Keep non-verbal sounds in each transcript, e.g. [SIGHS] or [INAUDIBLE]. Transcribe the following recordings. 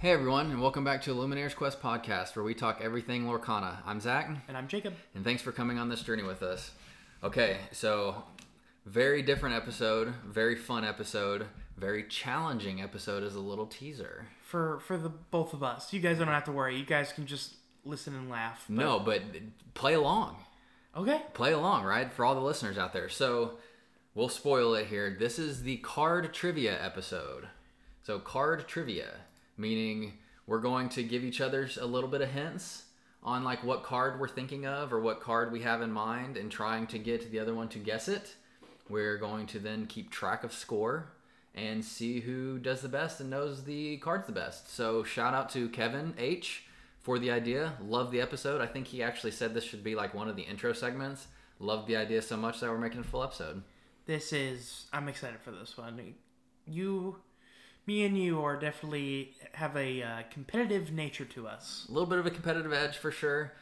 Hey everyone, and welcome back to Illumineers Quest podcast, where we talk everything Lorcana. I'm Zach, And I'm Jacob. and thanks for coming on this journey with us. Okay, so very different episode, very fun episode, very challenging episode as a little teaser. For for the both of us. You guys don't have to worry. You guys can just listen and laugh. But- No, but play along. Okay. play along, right? For all the listeners out there. So we'll spoil it here. This is the card trivia episode. So card trivia, meaning we're going to give each other a little bit of hints on like what card we're thinking of or what card we have in mind and trying to get the other one to guess it. We're going to then keep track of score and see who does the best and knows the cards the best. So shout out to Kevin H for the idea. Love the episode. I think he actually said this should be like one of the intro segments. Love the idea so much that we're making a full episode. This is I'm excited for this one. You me and you are definitely have a uh, competitive nature to us. A little bit of a competitive edge for sure,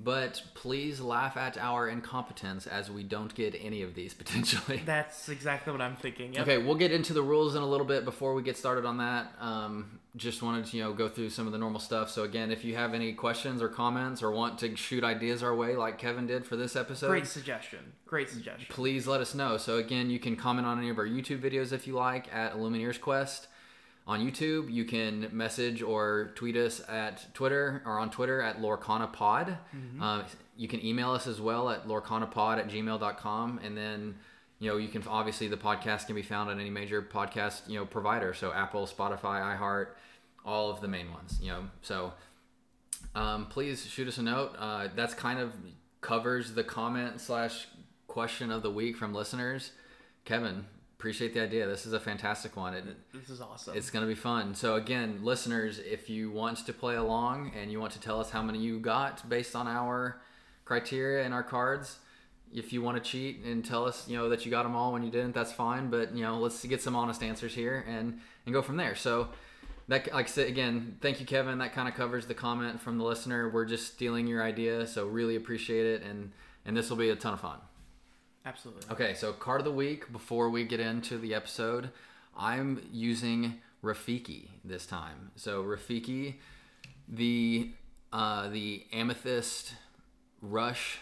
but please laugh at our incompetence as we don't get any of these [LAUGHS] potentially. That's exactly what I'm thinking. Yep. Okay, we'll get into the rules in a little bit before we get started on that. Um, just wanted to you know go through some of the normal stuff. So again, if you have any questions or comments or want to shoot ideas our way like Kevin did for this episode, Great suggestion. Great suggestion. please let us know. So again, you can comment on any of our YouTube videos if you like at Illumineers Quest on YouTube. You can message or tweet us at Twitter or on Twitter at LorcanaPod. Uh, you can email us as well at lorcanapod at gmail.com. And then, you know, you can obviously the podcast can be found on any major podcast, you know, provider. So Apple, Spotify, iHeart, all of the main ones, you know. So um, please shoot us a note. Uh, that's kind of covers the comment slash question of the week from listeners. Kevin, appreciate the idea. This is a fantastic one. It, This is awesome. it's going to be fun. So again, listeners, if you want to play along and you want to tell us how many you got based on our criteria and our cards, if you want to cheat and tell us, you know, that you got them all when you didn't, that's fine. But you know, let's get some honest answers here and and go from there. So that, like I said again, thank you, Kevin. That kind of covers the comment from the listener. We're just stealing your idea, so really appreciate it, and and this will be a ton of fun. Absolutely. Okay, so card of the week before we get into the episode, I'm using Rafiki this time. So Rafiki, the uh, the amethyst rush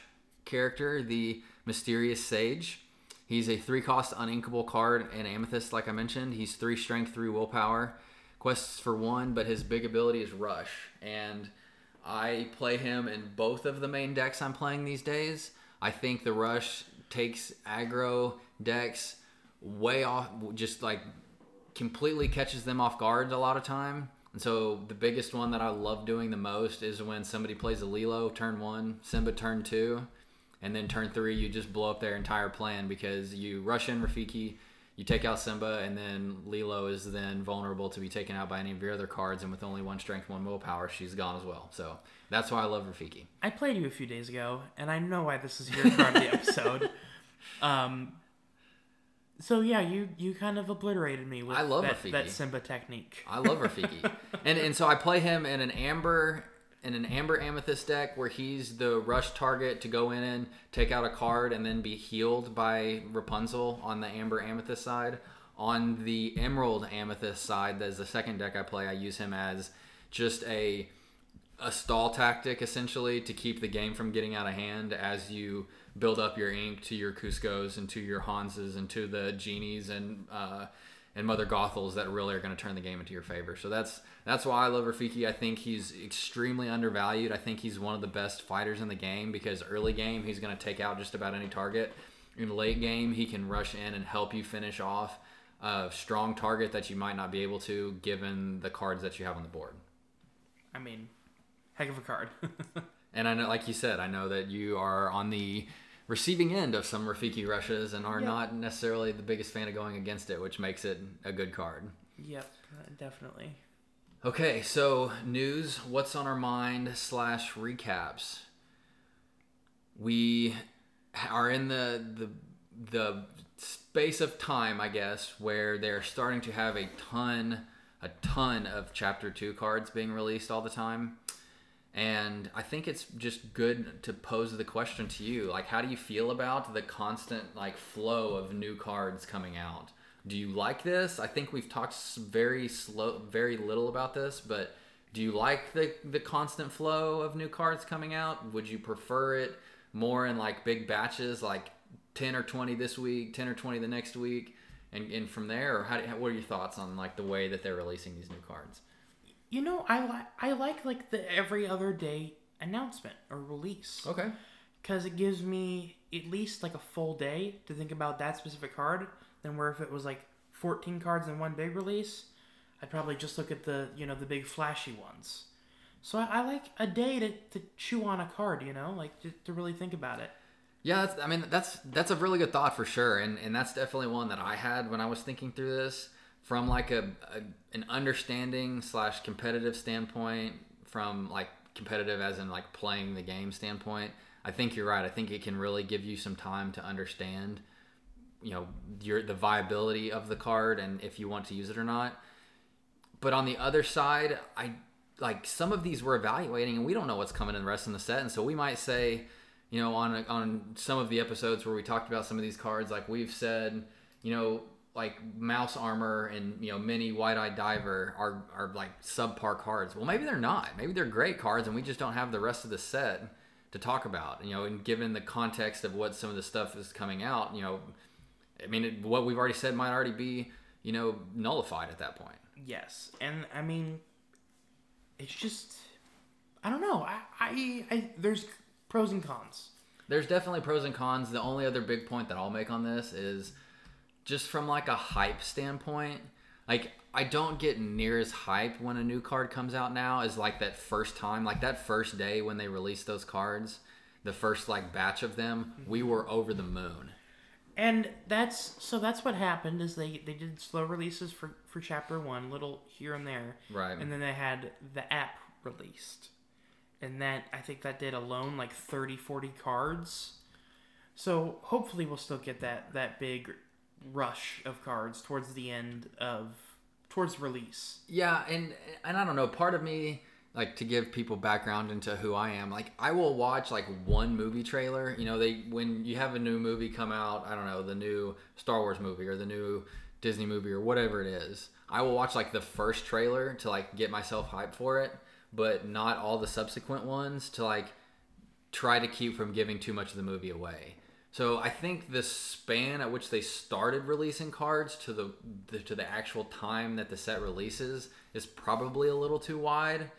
character, the mysterious sage. He's a three cost uninkable card and amethyst, like I mentioned. He's three strength, three willpower. Quests for one, but his big ability is rush. And I play him in both of the main decks I'm playing these days. I think the rush takes aggro decks way off, just like completely catches them off guard a lot of time. And so the biggest one that I love doing the most is when somebody plays a Lilo turn one, Simba turn two, and then turn three you just blow up their entire plan because you rush in Rafiki, you take out Simba, and then Lilo is then vulnerable to be taken out by any of your other cards, and with only one strength, one willpower, she's gone as well. So that's why I love Rafiki. I played you a few days ago, and I know why this is your part of the [LAUGHS] episode. Um, so yeah, you you kind of obliterated me with I love that, Rafiki. that Simba technique. I love Rafiki, [LAUGHS] and and so I play him in an amber in an amber amethyst deck where he's the rush target to go in and take out a card and then be healed by Rapunzel on the amber amethyst side. On the emerald amethyst side, that's the second deck I play. I use him as just a a stall tactic essentially to keep the game from getting out of hand as you build up your ink to your Kuzcos and to your Hanses and to the genies and uh, and Mother Gothels that really are going to turn the game into your favor. So that's that's why I love Rafiki. I think he's extremely undervalued. I think he's one of the best fighters in the game because early game he's going to take out just about any target. In late game he can rush in and help you finish off a strong target that you might not be able to given the cards that you have on the board. I mean, heck of a card. [LAUGHS] And I know, like you said, I know that you are on the receiving end of some Rafiki rushes and are Yeah. not necessarily the biggest fan of going against it, which makes it a good card. yep, uh, definitely. Okay, so news, what's on our mind slash recaps. We are in the the the space of time, I guess, where they're starting to have a ton a ton of chapter 2 cards being released all the time. And I think it's just good to pose the question to you, like how do you feel about the constant like flow of new cards coming out? Do you like this? I think we've talked very slow very little about this, but do you like the the constant flow of new cards coming out? Would you prefer it more in like big batches, like ten or twenty this week, ten or twenty the next week, and and from there, or how, do, what are your thoughts on like the way that they're releasing these new cards? You know, I like I like like the every other day announcement or release Okay. because it gives me at least like a full day to think about that specific card. Than where if it was like 14 cards in one big release, I'd probably just look at the you know the big flashy ones. So I, I like a day to, to chew on a card, you know, like to, to really think about it. Yeah, that's, I mean that's that's a really good thought for sure, and and that's definitely one that I had when I was thinking through this from like a, a an understanding slash competitive standpoint, from like competitive as in like playing the game standpoint. I think you're right. I think it can really give you some time to understand, you know, your the viability of the card and if you want to use it or not. But on the other side, I like some of these we're evaluating and we don't know what's coming in the rest of the set, and so we might say you know, on a, on some of the episodes where we talked about some of these cards, like we've said, you know, like Mouse Armor and you know Minnie Wide Eyed Diver are are like subpar cards. Well, maybe they're not. Maybe they're great cards, and we just don't have the rest of the set to talk about. You know, and given the context of what some of the stuff is coming out, you know, I mean, it, what we've already said might already be you know nullified at that point. Yes, and I mean, it's just I don't know. I I, I there's pros and cons. There's definitely pros and cons. The only other big point that I'll make on this is just from like a hype standpoint. Like I don't get near as hype when a new card comes out now as like that first time, like that first day when they released those cards, the first like batch of them, we were over the moon. And that's so that's what happened is they they did slow releases for for chapter 1, little here and there. Right. And then they had the app released. And that I think that did alone like 30 40 cards. So hopefully we'll still get that that big rush of cards towards the end of towards release. Yeah, and and I don't know, part of me like to give people background into who I am. Like I will watch like one movie trailer. You know, they when you have a new movie come out, I don't know, the new Star Wars movie or the new Disney movie or whatever it is. I will watch like the first trailer to like get myself hyped for it, but not all the subsequent ones to like try to keep from giving too much of the movie away. So I think the span at which they started releasing cards to the, the to the actual time that the set releases is probably a little too wide,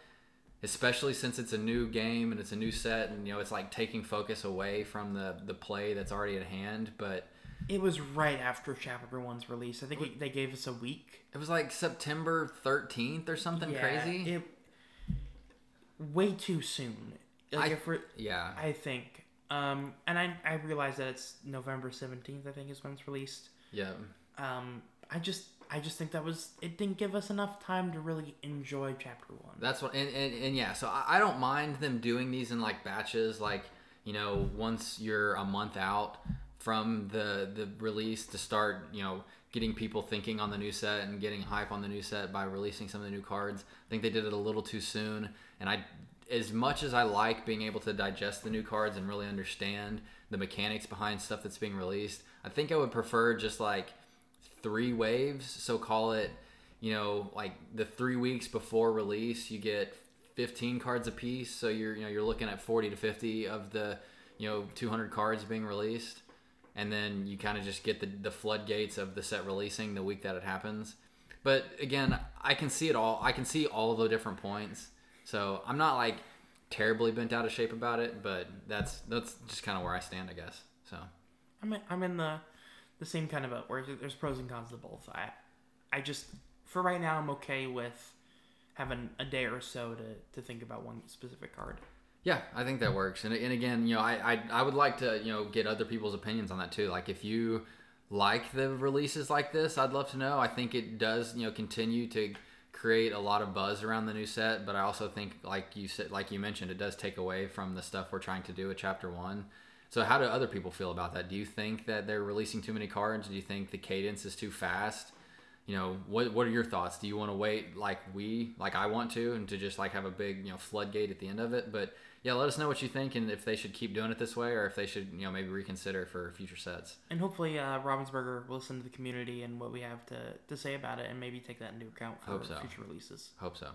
especially since it's a new game and it's a new set and you know it's like taking focus away from the the play that's already at hand. But It was right after chapter 1's release. I think it, they gave us a week. it was like September thirteenth or something Yeah, crazy. It way too soon. Like I- yeah, I think. Um, and I I realize that it's November seventeenth. I think is when it's released. yeah. Um, I just I just think that was it didn't give us enough time to really enjoy chapter one. That's what, and, and, and yeah, so I, I don't mind them doing these in like batches, like, you know, once you're a month out from the, the release to start, you know, getting people thinking on the new set and getting hype on the new set by releasing some of the new cards. I think they did it a little too soon. And I, as much as I like being able to digest the new cards and really understand the mechanics behind stuff that's being released, I think I would prefer just like three waves. So call it, you know, like the three weeks before release, you get 15 cards a piece. So you're, you know, you're looking at 40 to 50 of the, you know, 200 cards being released. And then you kind of just get the, the floodgates of the set releasing the week that it happens. But again, I can see it all. I can see all the different points. So I'm not like terribly bent out of shape about it, but that's that's just kind of where I stand, I guess. So I'm in, I'm in the the same kind of where there's pros and cons to both. I I just for right now I'm okay with having a day or so to, to think about one specific card. Yeah, I think that works. And, and again, you know, I, I I would like to you know get other people's opinions on that too. Like if you like the releases like this, I'd love to know. I think it does you know continue to create a lot of buzz around the new set, but I also think like you said, like you mentioned, it does take away from the stuff we're trying to do with Chapter One. So how do other people feel about that? Do you think that they're releasing too many cards? Do you think the cadence is too fast? You know, what what are your thoughts? Do you want to wait like we like I want to and to just like have a big, you know, floodgate at the end of it? But yeah, let us know what you think and if they should keep doing it this way or if they should, you know, maybe reconsider for future sets. And hopefully, uh, Ravensburger will listen to the community and what we have to, to say about it, and maybe take that into account for Hope so. future releases. Hope so.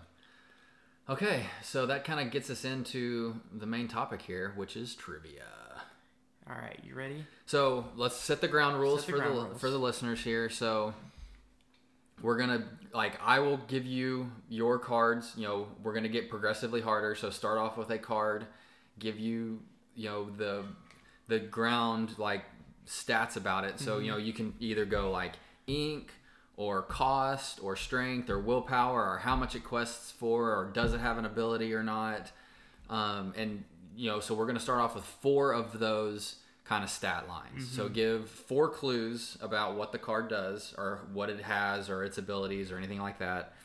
Okay, so that kind of gets us into the main topic here, which is trivia. All right, you ready? So let's set the ground rules the for ground the rules. for the listeners here. So we're gonna like I will give you your cards. You know, we're gonna get progressively harder. So start off with a card, give you you know the the ground like stats about it. So Mm-hmm. you know you can either go like ink or cost or strength or willpower or how much it quests for or does it have an ability or not. Um, and you know, so we're gonna start off with four of those kind of stat lines. So mm-hmm. give four clues about what the card does or what it has or its abilities or anything like that.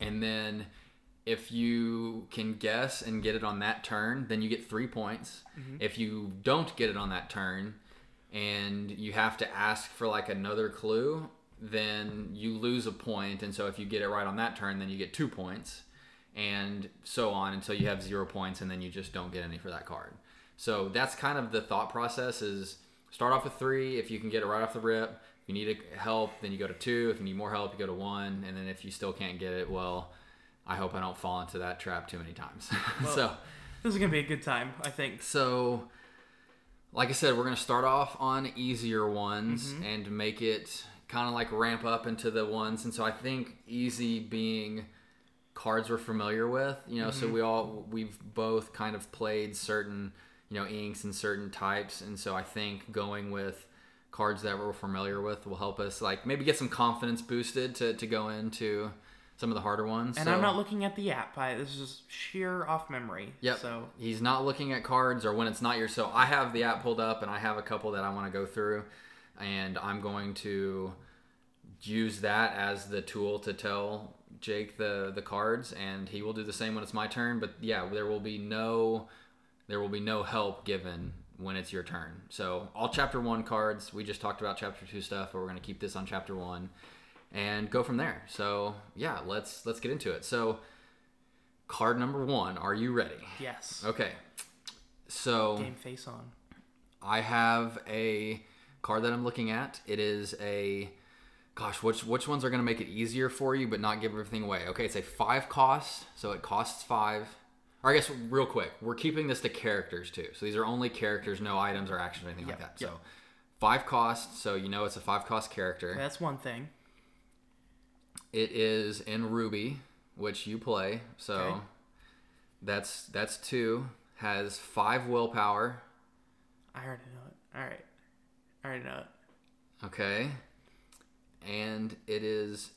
And then if you can guess and get it on that turn, then you get three points. Mm-hmm. If you don't get it on that turn and you have to ask for like another clue, then you lose a point. And so if you get it right on that turn, then you get two points. And so on until you have zero points and then you just don't get any for that card. So that's kind of the thought process is start off with three. If you can get it right off the rip, if you need help, then you go to two. If you need more help, you go to one. And then if you still can't get it, well, I hope I don't fall into that trap too many times. [LAUGHS] so, This is gonna be a good time, I think. so like I said, we're gonna start off on easier ones mm-hmm. and make it kind of like ramp up into the ones. And so I think easy being cards we're familiar with. You know, so mm-hmm. we all we've both kind of played certain you know inks and certain types, and so I think going with cards that we're familiar with will help us like maybe get some confidence boosted to to go into some of the harder ones. And So- I'm not looking at the app. I, this is just sheer off memory. Yep. So he's not looking at cards or when it's not your. So I have the app pulled up and I have a couple that I want to go through, and I'm going to use that as the tool to tell Jake the the cards, and he will do the same when it's my turn. But yeah, there will be no there will be no help given when it's your turn. So all chapter one cards. We just talked about chapter two stuff, but we're going to keep this on chapter one and go from there. So yeah, let's let's get into it. So card number one. Are you ready? yes, Okay. So game face on. I have a card that I'm looking at. It is a gosh, which which ones are going to make it easier for you but not give everything away? Okay, it's a 5 cost, so it costs 5. Or I guess real quick, we're keeping this to characters too. So these are only characters, no items or actions or anything like that. yep. So 5 cost, so you know it's a 5 cost character. That's one thing. It is in Ruby, which you play. So Okay. that's that's 2. Has 5 willpower. I already know it. All right, I already know it. Okay. And it is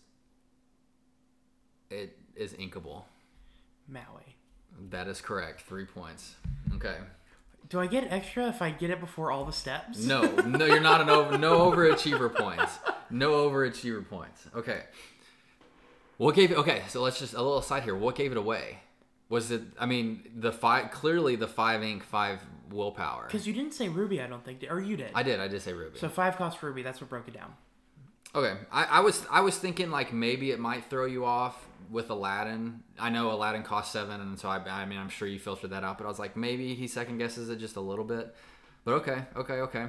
it is inkable. Maui. That is correct. 3 points. Okay. Do I get extra if I get it before all the steps? No, no you're not an over no overachiever points. No overachiever points. Okay. What gave Okay, so let's just a little aside here. What gave it away? Was it I mean, the 5 clearly the 5 ink, 5 willpower. Because you didn't say Ruby, I don't think, or you did. I did. I did say Ruby. so five cost Ruby. That's what broke it down. Okay, I, I was I was thinking like maybe it might throw you off with Aladdin. I know Aladdin costs seven, and so I, I mean I'm sure you filtered that out. But I was like maybe he second guesses it just a little bit. But okay, okay, okay.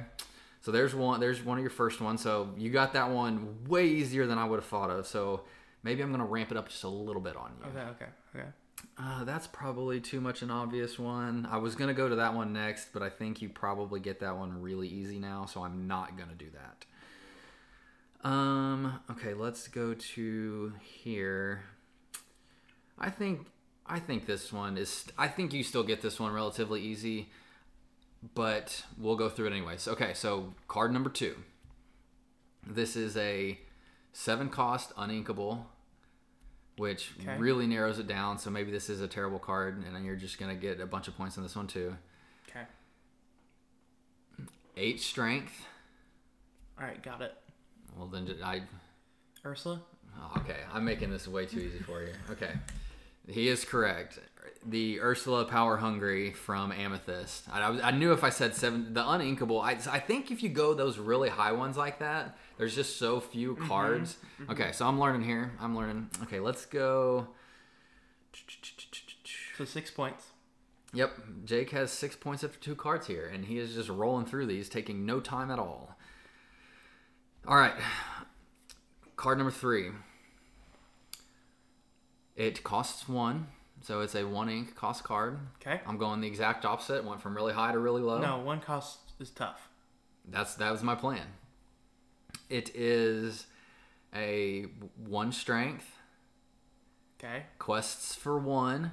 So there's one. There's one of your first ones. So you got that one way easier than I would have thought of. So maybe I'm gonna ramp it up just a little bit on you. Okay, okay, okay. Uh, that's probably too much an obvious one. I was gonna go to that one next, but I think you probably get that one really easy now, so I'm not gonna do that. Um. Okay, let's go to here. I think I think this one is. I think you still get this one relatively easy, but we'll go through it anyways. Okay, so card number two. This is a seven cost uninkable, which Okay. really narrows it down. So maybe this is a terrible card, and then you're just gonna get a bunch of points on this one too. Okay. Eight strength. All right, got it. Well, then I Ursula. oh, okay, I'm making this way too easy for you. Okay, he is correct. The Ursula Power Hungry from Amethyst. I, I, was- I knew if I said seven, the uninkable. I, I think if you go those really high ones like that, there's just so few mm-hmm. cards. Mm-hmm. Okay, so I'm learning here. I'm learning. Okay, let's go. So six points. Yep, Jake has six points after two cards here, and he is just rolling through these, taking no time at all. All right, card number three. It costs one, So it's a one ink cost card. Okay. I'm going the exact opposite. Went from really high to really low. No, one cost is tough. That's that was my plan. It is a one strength. Okay. Quests for one.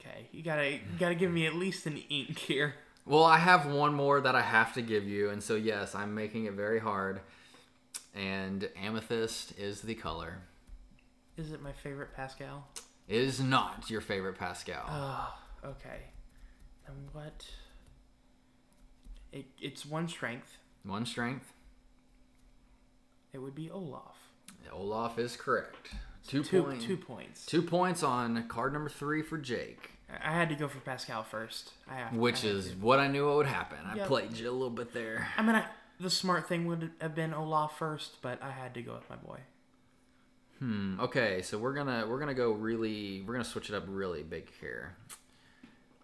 Okay. You gotta you gotta give me at least an ink here. Well, I have one more that I have to give you, and so yes, I'm making it very hard. And amethyst is the color. Is it my favorite Pascal? It is not your favorite Pascal. Oh, okay. Then what? It, it's one strength. one strength. It would be Olaf. Olaf is correct. Two, Two points. two points. Two points on card number three for Jake, I had to go for Pascal first. I have, which I is to. what I knew would happen. I Yep. played you a little bit there. I mean, I, the smart thing would have been Olaf first, but I had to go with my boy. Hmm. Okay, so we're gonna we're gonna go really we're gonna switch it up really big here.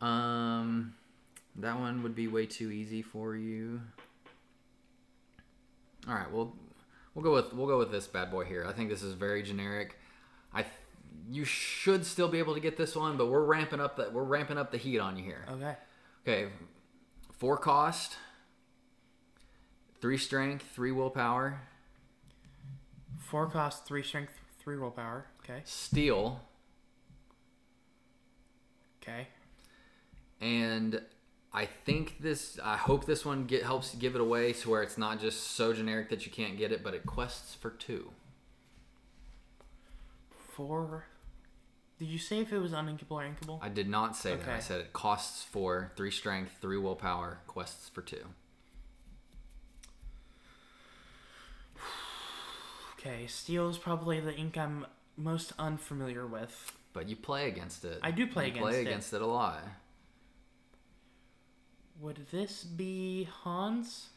Um, that one would be way too easy for you. All right, well, we'll go with we'll go with this bad boy here. I think this is very generic. I you should still be able to get this one, but we're ramping up the we're ramping up the heat on you here. Okay. Okay, four cost, three strength, three willpower, Four cost, three strength, three willpower. Okay. steel, Okay. and I think this. I hope this one get helps give it away to where it's not just so generic that you can't get it, but it quests for two. Four. Did you say if it was uninkable or inkable? I did not say that. I said it costs four, three strength, three willpower, quests for two. Okay, steel is probably the ink I'm most unfamiliar with. But you play against it. I do play you against play it. Play against it a lot. Would this be Hans?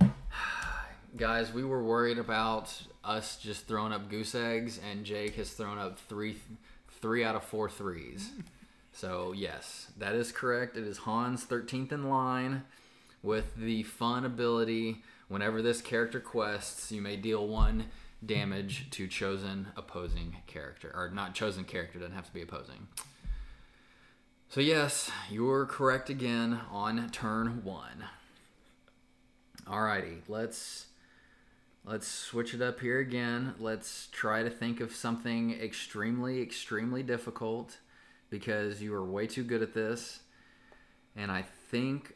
[SIGHS] Guys, we were worried about us just throwing up goose eggs, and Jake has thrown up three, three out of four threes. So yes, that is correct. It is Hans, thirteenth in line, with the fun ability. Whenever this character quests, you may deal one damage to chosen opposing character, or not chosen character. Doesn't have to be opposing. So yes, you're correct again on turn one. Alrighty, let's let's switch it up here again. Let's try to think of something extremely, extremely difficult because you are way too good at this. And I think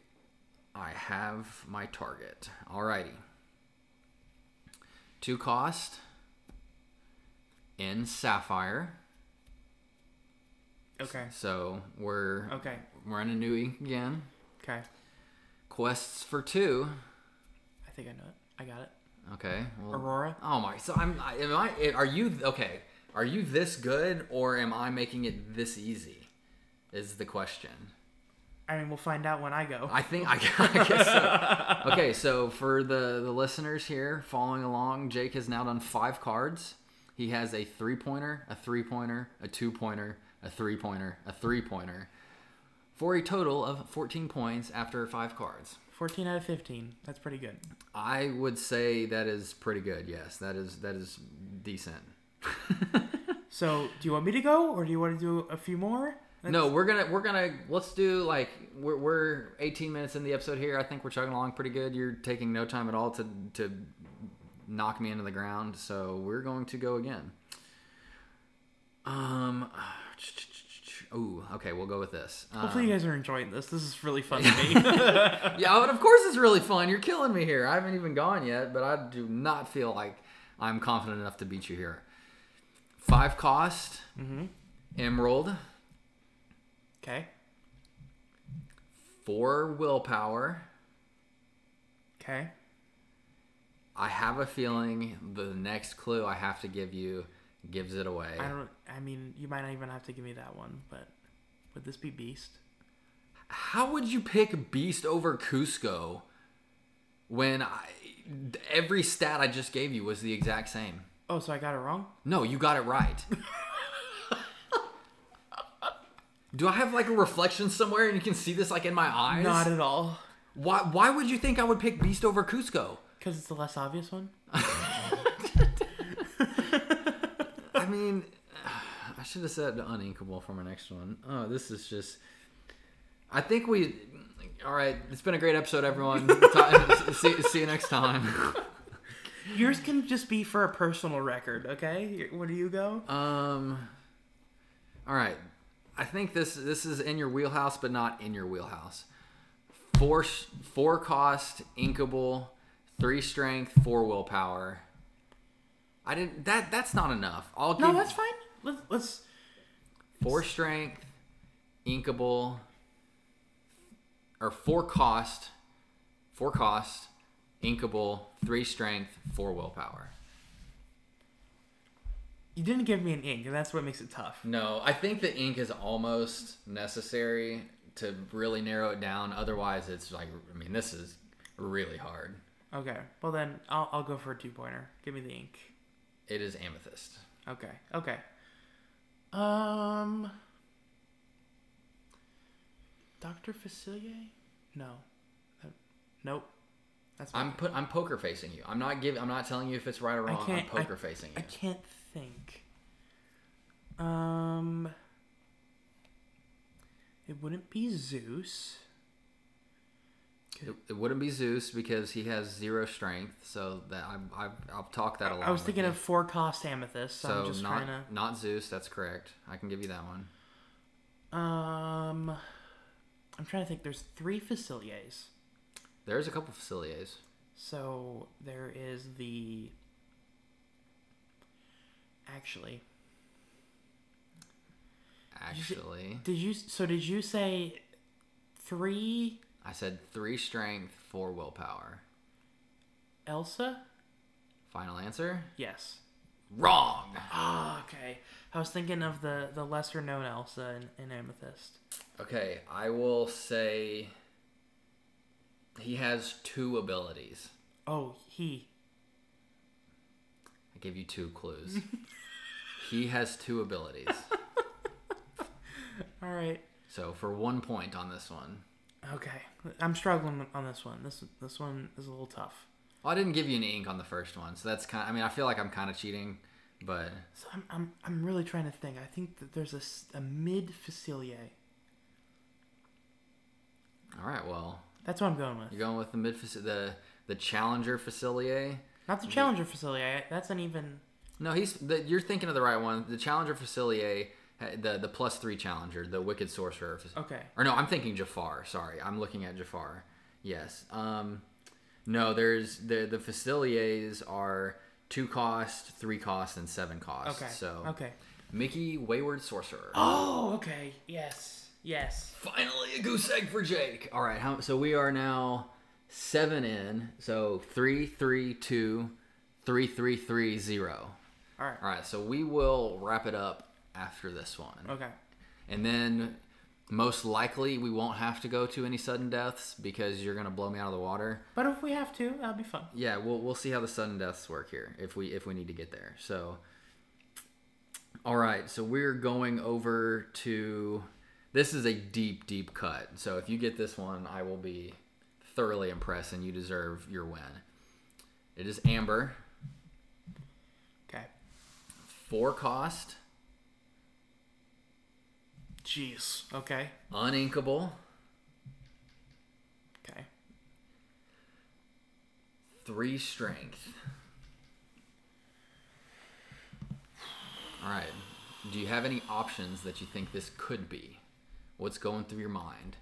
I have my target. Alrighty. Two cost in Sapphire. Okay. So we're Okay. we're in a new ink again. Okay. Quests for two. I think I know it. I got it. Okay. Well, Aurora. Oh my! So I'm. I- Am I? Are you okay? Are you this good, or am I making it this easy? Is the question. I mean, we'll find out when I go. I think I, [LAUGHS] I guess so. Okay, so for the the listeners here following along, Jake has now done five cards. He has a three pointer, a three pointer, a two pointer, a three pointer, a three pointer, for a total of fourteen points after five cards. 14 out of 15. That's pretty good. I would say that is pretty good. Yes, that is that is decent. [LAUGHS] So, do you want me to go, or do you want to do a few more? No, we're gonna we're gonna let's do like we're we're 18 minutes in the episode here. I think we're chugging along pretty good. You're taking no time at all to to knock me into the ground, so we're going to go again. Um. [SIGHS] Ooh, okay, we'll go with this. Hopefully, Um, you guys are enjoying this. This is really fun to me. [LAUGHS] [LAUGHS] yeah, but of course it's really fun. You're killing me here. I haven't even gone yet, but I do not feel like I'm confident enough to beat you here. Five cost, mm-hmm. emerald, Okay. four willpower. Okay. I have a feeling the next clue I have to give you gives it away. I don't. I mean, you might not even have to give me that one, but would this be Beast? How would you pick Beast over Kuzco when I, every stat I just gave you was the exact same? Oh, so I got it wrong. No, you got it right. [LAUGHS] Do I have like a reflection somewhere and you can see this like in my eyes? Not at all. Why why would you think I would pick Beast over Kuzco? Because it's the less obvious one. [LAUGHS] I mean, [SIGHS] I should have said uninkable for my next one. Oh, this is just. I think we. All right, it's been a great episode, everyone. [LAUGHS] [LAUGHS] See, see you next time. [LAUGHS] Yours can just be for a personal record, okay? Where do you go? Um. All right, I think this this is in your wheelhouse, but not in your wheelhouse. Four four cost, inkable, three strength, four willpower. I didn't. That that's not enough. I'll give No, that's fine. Let's, let's four strength, inkable, or four cost, four cost, inkable, three strength, four willpower. You didn't give me an ink, and that's what makes it tough. No, I think the ink is almost necessary to really narrow it down. Otherwise, it's like I mean, this is really hard. Okay. Well then, I'll I'll go for a two pointer. Give me the ink. It is amethyst. Okay. Okay. Um. Doctor Facilier? No. That- nope. That's I'm put. I'm poker facing you. I'm not giving. I'm not telling you if it's right or wrong. I'm can't- I- poker facing you. I can't think. Um. It wouldn't be Zeus. It, it wouldn't be Zeus because he has zero strength. So that I, I I'll talk that along. I was thinking you. of four cost amethyst. So, So I'm just not trying to. not Zeus. That's correct. I can give you that one. Um, I'm trying to think. There's three Faciliers. There's a couple Faciliers. So there is the. Actually, Actually, did you? So did you say three I said three strength, four willpower. Elsa? Final answer? Yes. Wrong. Ah, okay. I was thinking of the the lesser known Elsa in, in Amethyst. Okay, I will say he has two abilities. Oh, he. I give you two clues. [LAUGHS] he has two abilities. [LAUGHS] All right. So for one point on this one. Okay. I'm struggling on this one. This this one is a little tough. Well, I didn't give you an ink on the first one, so that's kind. I mean, I feel like I'm kind of cheating, but So I'm I'm I'm really trying to think. I think that there's a, a mid Facilier. all right. Well, That's what I'm going with. you're going with the mid the the challenger facilier. Not the Challenger Facilier. That's an even. No, he's the, you're thinking of the right one. The challenger facilier, the the plus three challenger, the wicked sorcerer. Okay. Or no, I'm thinking Jafar. Sorry, I'm looking at Jafar. Yes. Um, no, there's the the faciliers are two cost, three cost, and seven cost. Okay. So Okay. Mickey Wayward Sorcerer. Oh, okay. Yes. Yes. Finally, a goose egg for Jake. All right. How, so we are now seven in. So three, three, two, three, three, three, zero. All right. All right. So we will wrap it up after this one. Okay. And then most likely we won't have to go to any sudden deaths because you're gonna blow me out of the water. But if we have to, that'll be fun. Yeah, we'll we'll see how the sudden deaths work here if we if we need to get there. So all right, so we're going over to this is a deep deep cut. So if you get this one, I will be thoroughly impressed and you deserve your win. It is Amber, Okay. four cost, Jeez. Okay. uninkable, Okay. three strength. All right. Do you have any options that you think this could be? What's going through your mind?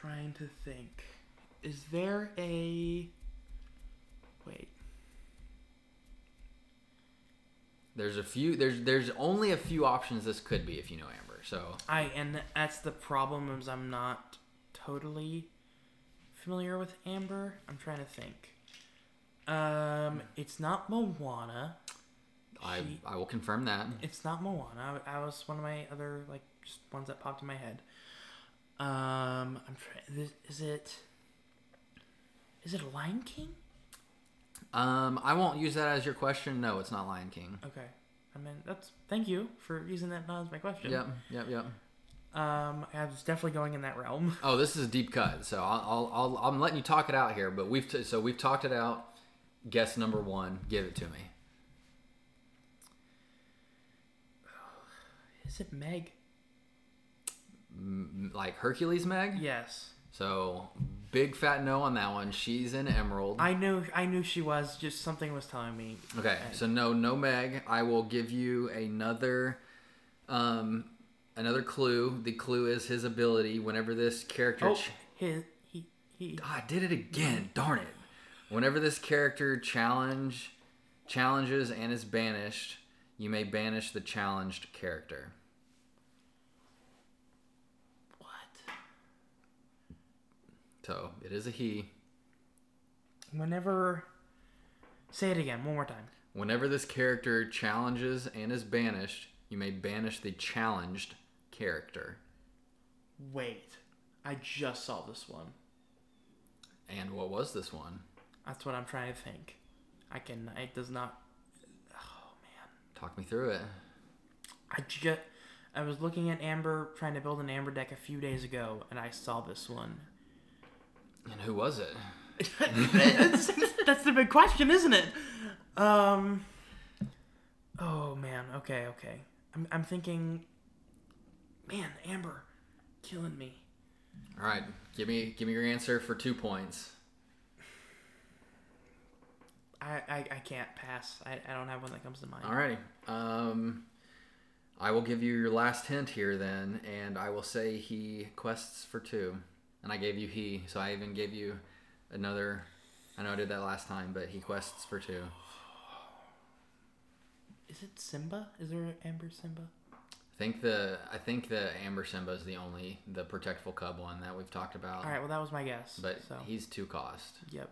Trying to think. Is there a. Wait. There's a few. There's there's only a few options this could be if you know Amber. So I and that's the problem is I'm not totally familiar with Amber. I'm trying to think. Um, it's not Moana. I She- I will confirm that. It's not Moana. I, I was one of my other like just ones that popped in my head. Um, I'm trying. Is it? Is it Lion King? Um, I won't use that as your question. No, it's not Lion King. Okay. I mean, that's thank you for using that as my question. Yep, yep, yep. Um, I was definitely going in that realm. [LAUGHS] Oh, this is a deep cut. So I'll, I'll, I'll I'm letting you talk it out here. But we've t- so we've talked it out. Guess number one. Give it to me. [SIGHS] Is it Meg? M- like Hercules Meg. Yes. So big fat no on that one. She's in Emerald. I knew I knew she was. Just something was telling me. Okay, so no, no Meg. I will give you another, um, another clue. The clue is his ability. Whenever this character, Oh, ch- his he he. I did it again. Darn it! Whenever this character challenge, challenges and is banished, you may banish the challenged character. What? So it is a he. Whenever. Say it again one more time. Whenever this character challenges and is banished, you may banish the challenged character. Wait, I just saw this one. And what was this one? That's what I'm trying to think. I can. It does not. Oh man. Talk me through it. I just. I was looking at Amber, trying to build an Amber deck a few days ago, and I saw this one. And who was it? [LAUGHS] that's, the big question, isn't it? Um. Oh man. Okay. Okay. I'm. I'm thinking. Man, Amber, killing me. All right, give me give me your answer for two points. I. I, I can't pass. I, I don't have one that comes to mind. Alrighty. Um, I will give you your last hint here then, and I will say he quests for two, and I gave you he, so I even gave you another. I know I did that last time, but he quests for two. Is it Simba? Is there an Amber Simba? I think the I think the Amber Simba is the only the protectful cub one that we've talked about, All right. Well, that was my guess. but so. he's two cost. Yep.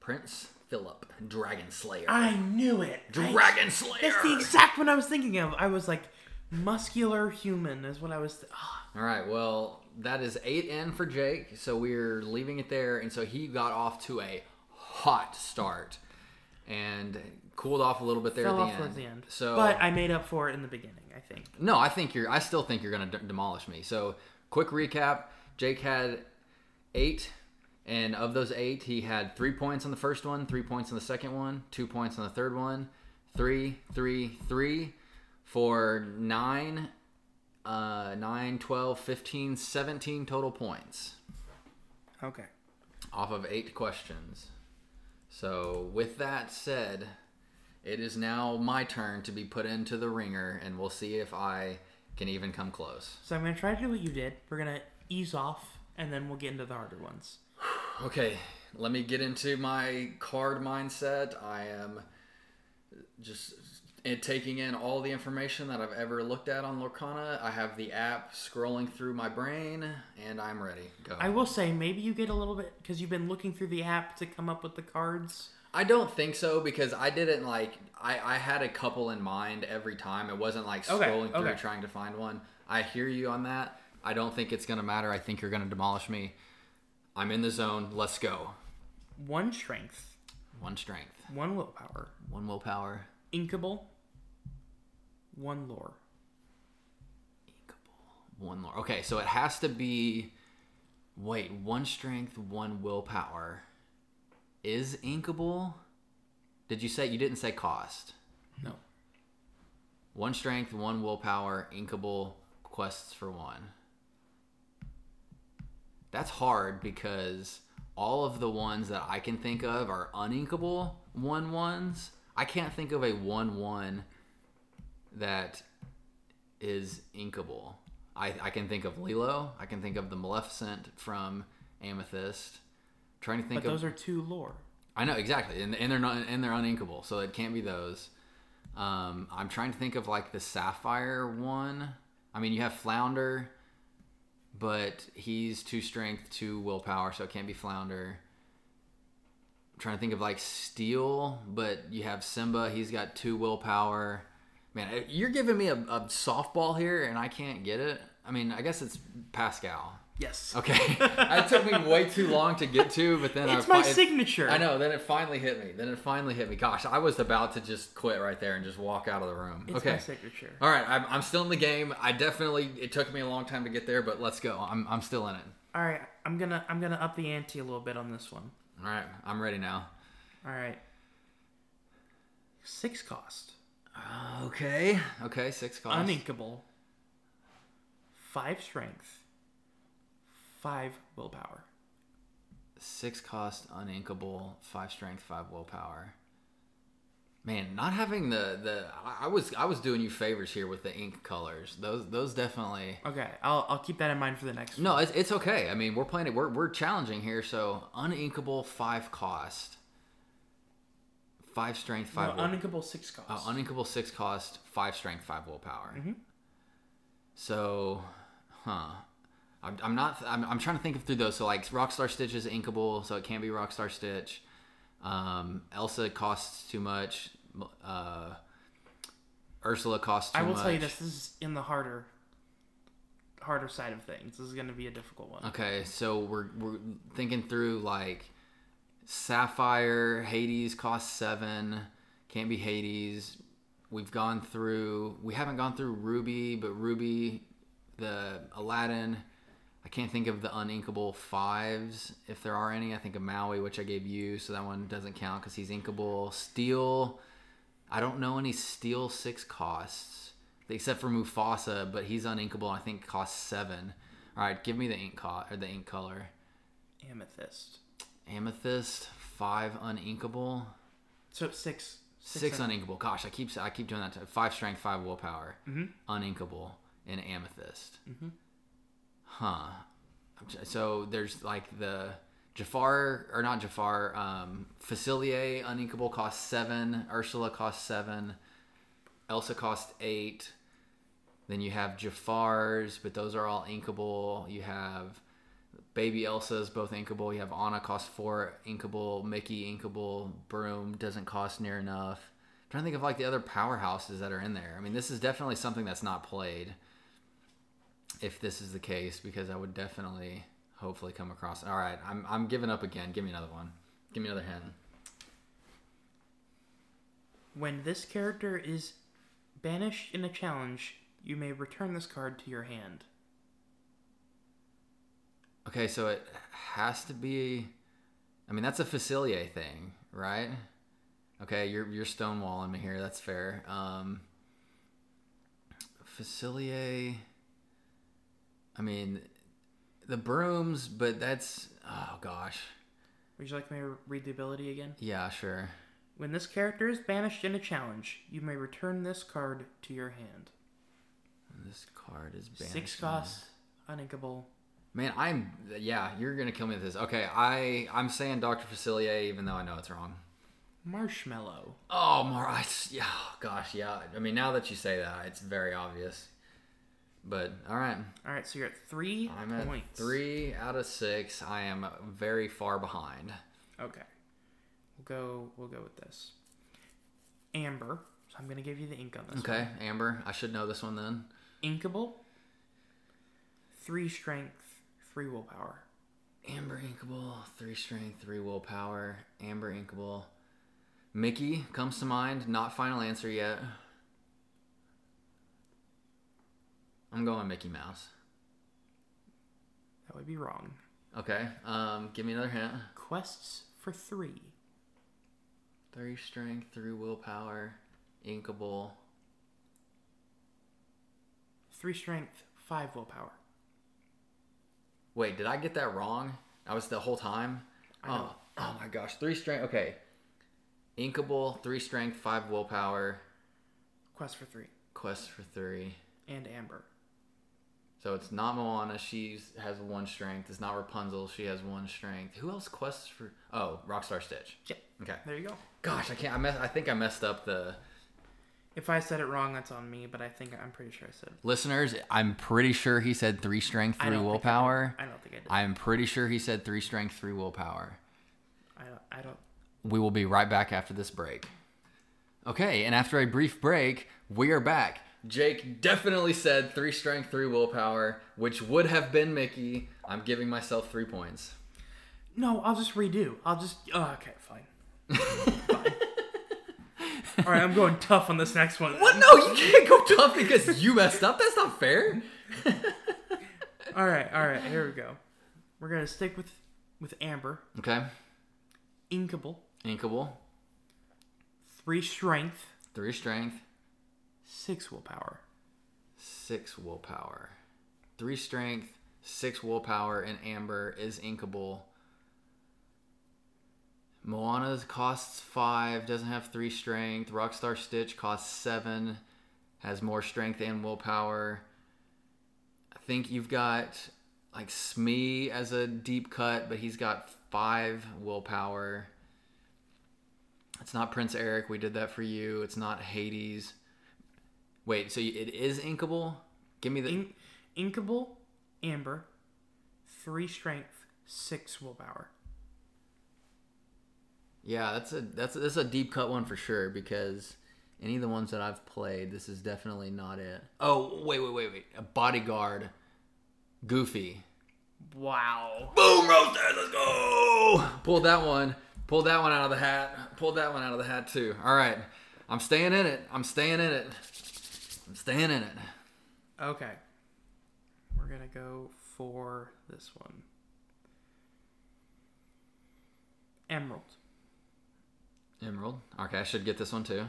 Prince Phillip, Dragon Slayer. I knew it. I- Dragon Slayer. That's the exact one I was thinking of. I was like, muscular human is what I was. Th- ah, All right, well, that is 8 in for Jake, so we're leaving it there. And so he got off to a hot start and cooled off a little bit there fell at the off end. towards the end. So, but I made up for it in the beginning. I think. no, I think you're, I still think you're going to d- demolish me. So, quick recap Jake had eight, and of those eight, he had three points on the first one, three points on the second one, two points on the third one, three, three, three, for nine, uh, 9, 12, 15, 17 total points Okay. off of eight questions. So, with that said, it is now my turn to be put into the ringer, and we'll see if I can even come close. So I'm gonna try to do what you did. We're gonna ease off, and then we'll get into the harder ones. Okay, let me get into my card mindset. I am just eh, taking in all the information that I've ever looked at on Lorcana. I have the app scrolling through my brain, and I'm ready. Go. I will say maybe you get a little bit because you've been looking through the app to come up with the cards. I don't think so because I didn't like I, I had a couple in mind every time. It wasn't like Okay, scrolling through okay. trying to find one. I hear you on that. I don't think it's gonna matter. I think you're gonna demolish me. I'm in the zone. Let's go. One strength, One strength, one willpower, one willpower. inkable, one lore. Inkable. One lore. Okay, so it has to be. Wait, one strength, one willpower. Is inkable? Did you say you didn't say cost? No. One strength, one willpower, inkable, quests for one. That's hard because all of the ones that I can think of are uninkable one ones. I can't think of a one one that is inkable. I, I can think of Lilo. I can think of the Maleficent from Amethyst. trying to think But of those are two lore. I know exactly, and, and they're not, and they're uninkable, so it can't be those. Um, I'm trying to think of like the sapphire one. I mean, you have flounder, but he's two strength, two willpower, so it can't be flounder. I'm trying to think of like steel, but you have Simba. He's got two willpower. Man, you're giving me a, a softball here, and I can't get it. I mean, I guess it's Pascal. Yes. Okay, [LAUGHS] that took me way too long to get to, but then It's I, my it- signature. I know. Then it finally hit me. Then it finally hit me. Gosh, I was about to just quit right there and just walk out of the room. It's okay. my signature. All right. I'm, I'm still in the game. I definitely. It took me a long time to get there, but let's go. I'm I'm still in it. All right, I'm gonna I'm gonna up the ante a little bit on this one. All right. I'm ready now. All right. Six cost, Okay. Okay. Six cost. uninkable, five strength, five willpower. Six cost, uninkable, five strength, five willpower. Man, not having the the I was I was doing you favors here with the ink colors. Those those definitely. Okay, I'll I'll keep that in mind for the next. No, it's, it's okay. I mean, we're playing it. We're we're challenging here. So uninkable, five cost, five strength, five. No, will- uninkable six cost. Uh, uninkable six cost, five strength, five willpower. So, huh? I'm, I'm not. I'm, I'm trying to think through those. So like Rockstar Stitch is inkable, so it can't be Rockstar Stitch. Um, Elsa costs too much. Uh, Ursula costs too I will much. tell you this: this is in the harder, harder side of things. This is going to be a difficult one. Okay, so we're we're thinking through like Sapphire, Hades costs seven, can't be Hades. We've gone through. We haven't gone through Ruby, but Ruby, the Aladdin. I can't think of the uninkable fives if there are any. I think of Maui, which I gave you, so that one doesn't count because he's inkable. Steel. I don't know any steel six costs except for Mufasa, but he's uninkable. I think costs seven. All right, give me the ink co- or the ink color. Amethyst. Amethyst five uninkable, So six. six, un- uninkable. Gosh, I keep I keep doing that. To, five strength, five willpower, Mhm. uninkable, and amethyst. Mhm. Huh. So there's like the Jafar or not Jafar. Um, Facilier uninkable costs seven. Ursula costs seven. Elsa costs eight. Then you have Jafar's, but those are all inkable. You have Baby Elsa's both inkable. You have Anna cost four inkable. Mickey inkable. Broom doesn't cost near enough. I'm trying to think of like the other powerhouses that are in there. I mean, this is definitely something that's not played. If this is the case, because I would definitely, hopefully, come across. All right, I'm I'm giving up again. Give me another one. Give me another hint. When this character is banished in a challenge, you may return this card to your hand. Okay, so it has to be. I mean, that's a Facilier thing, right? Okay, you're you're stonewalling me here. That's fair. Um, Facilier. I mean, the brooms, but that's oh gosh. Would you like me to read the ability again? Yeah, sure. When this character is banished in a challenge, you may return this card to your hand. This card is banished. Six costs, uninkable. Man, I'm yeah. You're gonna kill me with this. Okay, I I'm saying Doctor Facilier, even though I know it's wrong. Marshmallow. Oh, more. I, yeah, oh, gosh, yeah. I mean, now that you say that, it's very obvious. But all right, All right, so you're at 3 I'm at points. three out of six. I am very far behind. Okay. We'll go we'll go with this. Amber. So I'm gonna give you the ink on this. Okay, Amber. I should know this one then. Inkable. Three strength, three willpower. Amber Inkable, three strength, three willpower. Amber Inkable. Mickey comes to mind. Not final answer yet. I'm going Mickey Mouse. That would be wrong. Okay. Um, give me another hint. Quests for three. Three strength, three willpower, inkable. Three strength, five willpower. Wait, did I get that wrong? I was the whole time. Oh, oh my gosh, three strength. Okay, inkable, three strength, five willpower. Quest for three. Quest for three. And Amber. So it's not Moana. She has one strength. It's not Rapunzel. She has one strength. Who else quests for? Oh, Rockstar Stitch. Yeah. Okay. There you go. Gosh, I can't. I mess. I think I messed up the If I said it wrong, that's on me, but I think I'm pretty sure I said it. listeners. I'm pretty sure he said three strength, I three I willpower. I don't think I did. I'm pretty sure he said three strength, three willpower. I don't, I don't. We will be right back after this break. Okay, and after a brief break, we are back. Jake definitely said three strength, three willpower, which would have been Mickey. I'm giving myself three points. No, I'll just redo. I'll just. Oh, okay, fine. fine. [LAUGHS] All right, I'm going tough on this next one. What? No, you can't go tough because you messed up. That's not fair. [LAUGHS] All right, all right. Here we go. We're gonna stick with with Amber. Okay, Inkable. inkable, Three strength. three strength, Six willpower. six willpower, three strength, six willpower, and amber is inkable. Moana costs five, doesn't have three strength. Rockstar Stitch costs seven, has more strength and willpower. I think you've got like Smee as a deep cut, but he's got five willpower. It's not Prince Eric. We did that for you. It's not Hades. Wait, so you- it is inkable? Give me the. In- inkable, amber, three strength, six willpower. Yeah, that's a that's a, that's a deep cut one for sure because any of the ones that I've played, this is definitely not it. Oh wait wait wait wait, a bodyguard, Goofy. Wow. Boom roasted, let's go! Pulled that one, pulled that one out of the hat, pulled that one out of the hat too. All right, I'm staying in it. I'm staying in it. I'm staying in it. Okay. We're gonna go for this one. Emerald, Emerald. Okay, I should get this one too.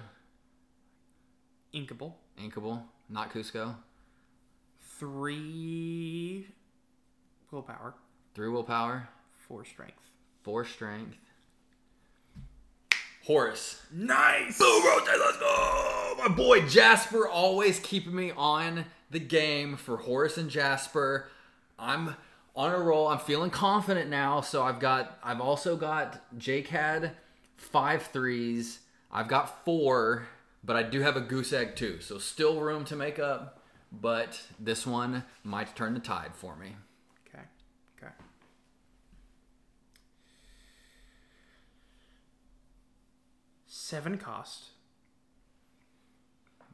inkable, Inkable, not Kuzco. three willpower, Three willpower, four strength. four strength. Horace. Nice. Boom rotate, let's go! My boy Jasper always keeping me on the game for Horace and Jasper. I'm on a roll. I'm feeling confident now. So I've got I've also got JCAD five threes. I've got four, but I do have a goose egg too. So still room to make up. But this one might turn the tide for me. Okay. Okay. Seven cost,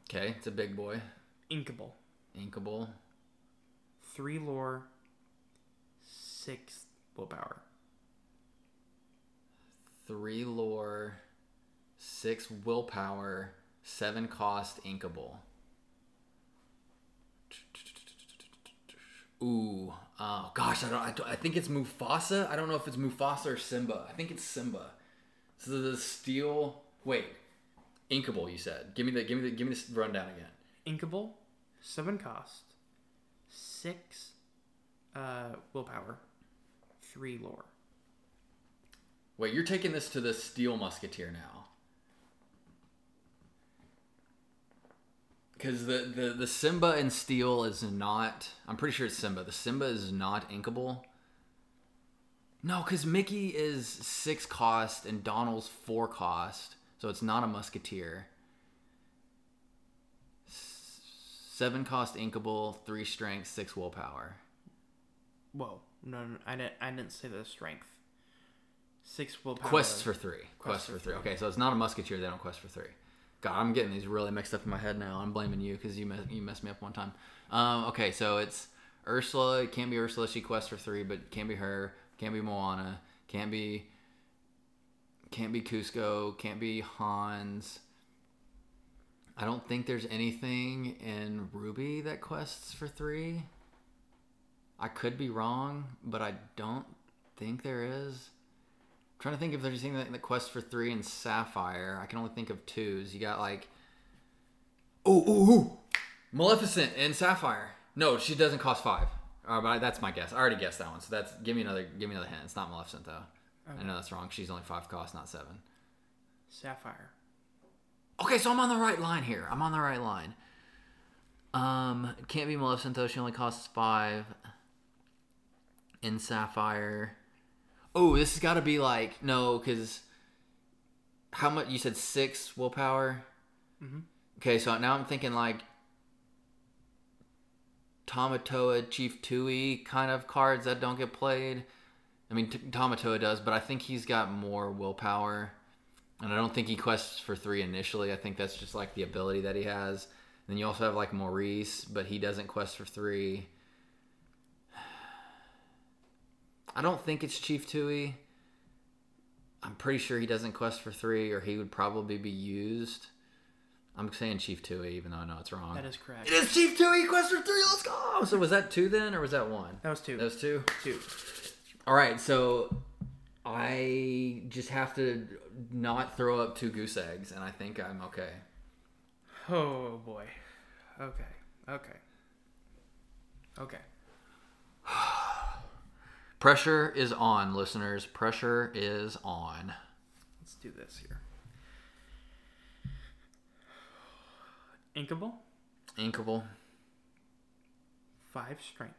Okay, it's a big boy. inkable, Inkable. three lore, six willpower. Three lore, six willpower, seven cost inkable. Ooh, oh gosh, I don't, I don't. I think it's Mufasa. I don't know if it's Mufasa or Simba. I think it's Simba. So the steel. Wait, inkable. You said. Give me the. Give me the. Give me this rundown again. Inkable, seven cost, six uh, willpower, three lore. Wait, you're taking this to the steel musketeer now. Because the, the, the Simba and Steel is not. I'm pretty sure it's Simba. The Simba is not inkable. No, because Mickey is six cost and Donald's four cost. So it's not a musketeer. S- Seven cost inkable, three strength, six willpower. Whoa, no, no, I didn't. I didn't say the strength. Six willpower. Quests for three. Quests for three. Okay, so it's not a musketeer. They don't quest for three. God, I'm getting these really mixed up in my head now. I'm blaming you because you mess, you messed me up one time. Um, okay, so it's Ursula. It can't be Ursula. She quests for three, but can't be her. Can't be Moana. Can't be. Can't be Kuzco. Can't be Hans. I don't think there's anything in Ruby that quests for three. I could be wrong, but I don't think there is trying to think if there's anything that, that quests for three in Sapphire. I can only think of twos. You got like, ooh, ooh, ooh, Maleficent in Sapphire. No, she doesn't cost five. Uh, but that's my guess. I already guessed that one. So that's give me another give me another hint. It's not Maleficent though. I know that's wrong. She's only five cost, not seven. Sapphire. Okay, so I'm on the right line here. I'm on the right line. Um, can't be Maleficent though. She only costs five. In Sapphire. Oh, this has got to be like no, because how much you said six willpower. Mhm. Okay, so now I'm thinking like Tamatoa Chief Tui kind of cards that don't get played. I mean, T- Tamatoa does, but I think he's got more willpower. And I don't think he quests for three initially. I think that's just like the ability that he has. then you also have like Maurice, but he doesn't quest for three. [SIGHS] I don't think it's Chief Tui. I'm pretty sure he doesn't quest for three, or he would probably be used. I'm saying Chief Tui, even though I know it's wrong. That is correct. It is Chief Tui. Quest for three. Let's go. So was that two then, or was that one? That was two. That was two. two. All right, so I just have to not throw up two goose eggs, and I think I'm okay. Oh boy. Okay. Okay. Okay. [SIGHS] Pressure is on, listeners. Pressure is on. Let's do this here. Inkable, Inkable, five strength,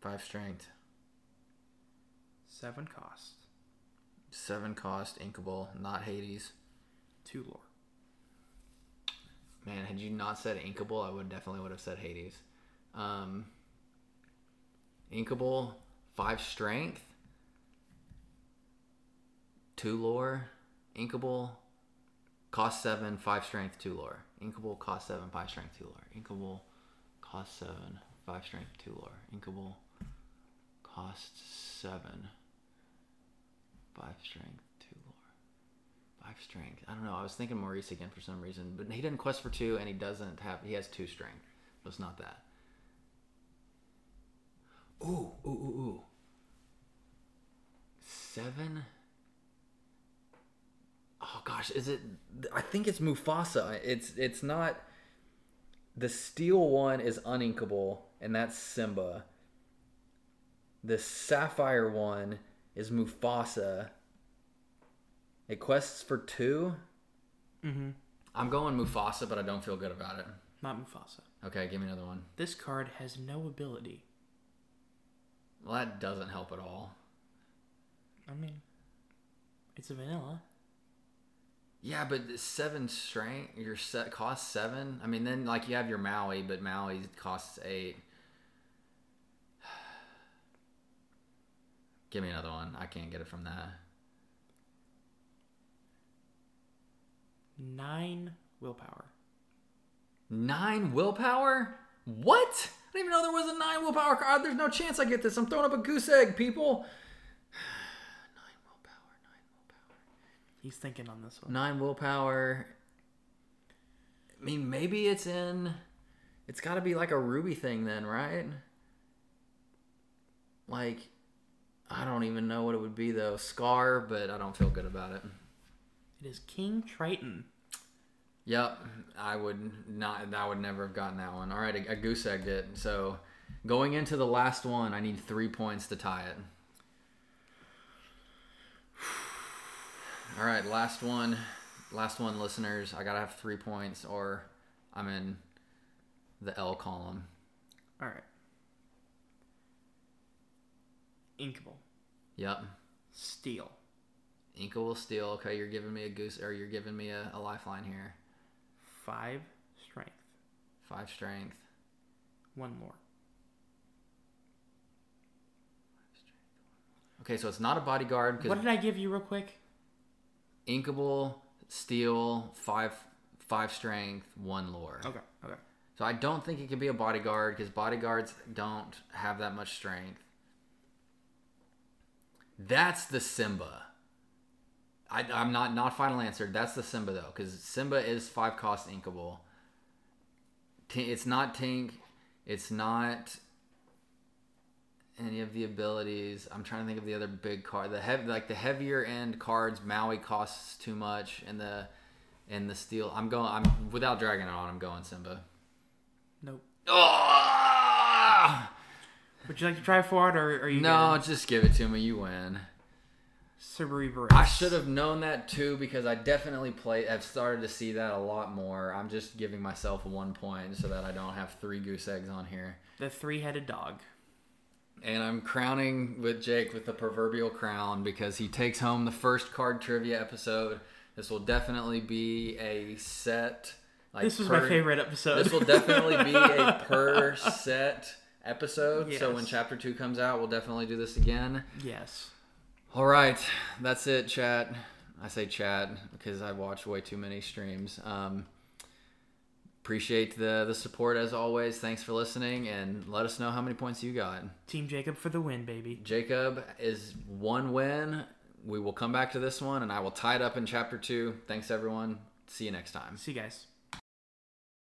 five strength, seven cost, seven cost. Inkable, not Hades. two lore. Man, had you not said Inkable, I would definitely would have said Hades. Um, Inkable, five strength, two lore. Inkable, cost seven, five strength, two lore. Inkable, cost seven, five strength, two lore. Inkable, cost seven, five strength, two lore. Inkable, cost seven, five strength, two lore. Five strength. I don't know. I was thinking Maurice again for some reason, but he didn't quest for two, and he doesn't have. He has two strength, so it's not that. Ooh, ooh, ooh, ooh. Seven. Oh gosh, is it? I think it's Mufasa. It's it's not. The steel one is uninkable, and that's Simba. The sapphire one is Mufasa. It quests for two. Mm-hmm. I'm going Mufasa, but I don't feel good about it. Not Mufasa. Okay, give me another one. This card has no ability. Well, that doesn't help at all. I mean, it's a vanilla. Yeah, but the seven strength, your set costs seven. I mean, then like you have your Maui, but Maui costs eight. Give me another one. I can't get it from that. Nine willpower. Nine willpower? What? I didn't even know there was a nine willpower card. There's no chance I get this. I'm throwing up a goose egg, people. [SIGHS] nine willpower. Nine willpower. He's thinking on this one. Nine willpower. I mean, maybe it's in. It's got to be like a ruby thing, then, right? Like, I don't even know what it would be though. Scar, but I don't feel good about it. It is King Triton. Yep, I would not. I would never have gotten that one. All right, a, a goose egged it. So, going into the last one, I need three points to tie it. [SIGHS] All right, last one. Last one, listeners. I gotta have three points, or I'm in the L column. All right. Inkable. Yep. Steel. Inca will steal. Okay, you're giving me a goose, or you're giving me a, a lifeline here. Five strength. Five strength. One lore. Okay, so it's not a bodyguard because What did I give you real quick? Inkable, steel, five five strength, one lore. Okay. Okay. So I don't think it could be a bodyguard because bodyguards don't have that much strength. That's the Simba. I, I'm not not final answer. That's the Simba though, because Simba is five cost inkable. T- It's not Tink. It's not any of the abilities. I'm trying to think of the other big card. The heavy, like the heavier end cards, Maui costs too much, and the and the steel. I'm going. I'm without dragging it on. I'm going Simba. Nope. Oh! Would you like to try for it, or are you? No, just give it to me. You win. Cerberus. I should have known that too because I definitely play. I've started to see that a lot more. I'm just giving myself one point so that I don't have three goose eggs on here. The three-headed dog. And I'm crowning with Jake with the proverbial crown because he takes home the first card trivia episode. This will definitely be a set. Like This was per- my favorite episode. This will definitely be a per [LAUGHS] set episode. So when chapter two comes out, we'll definitely do this again. yes. All right, that's it, chat. I say chat because I watch way too many streams. Um, appreciate the the support as always. Thanks for listening, and let us know how many points you got. Team Jacob for the win, baby. Jacob is one win. We will come back to this one, and I will tie it up in chapter two. Thanks, everyone. See you next time. See you guys.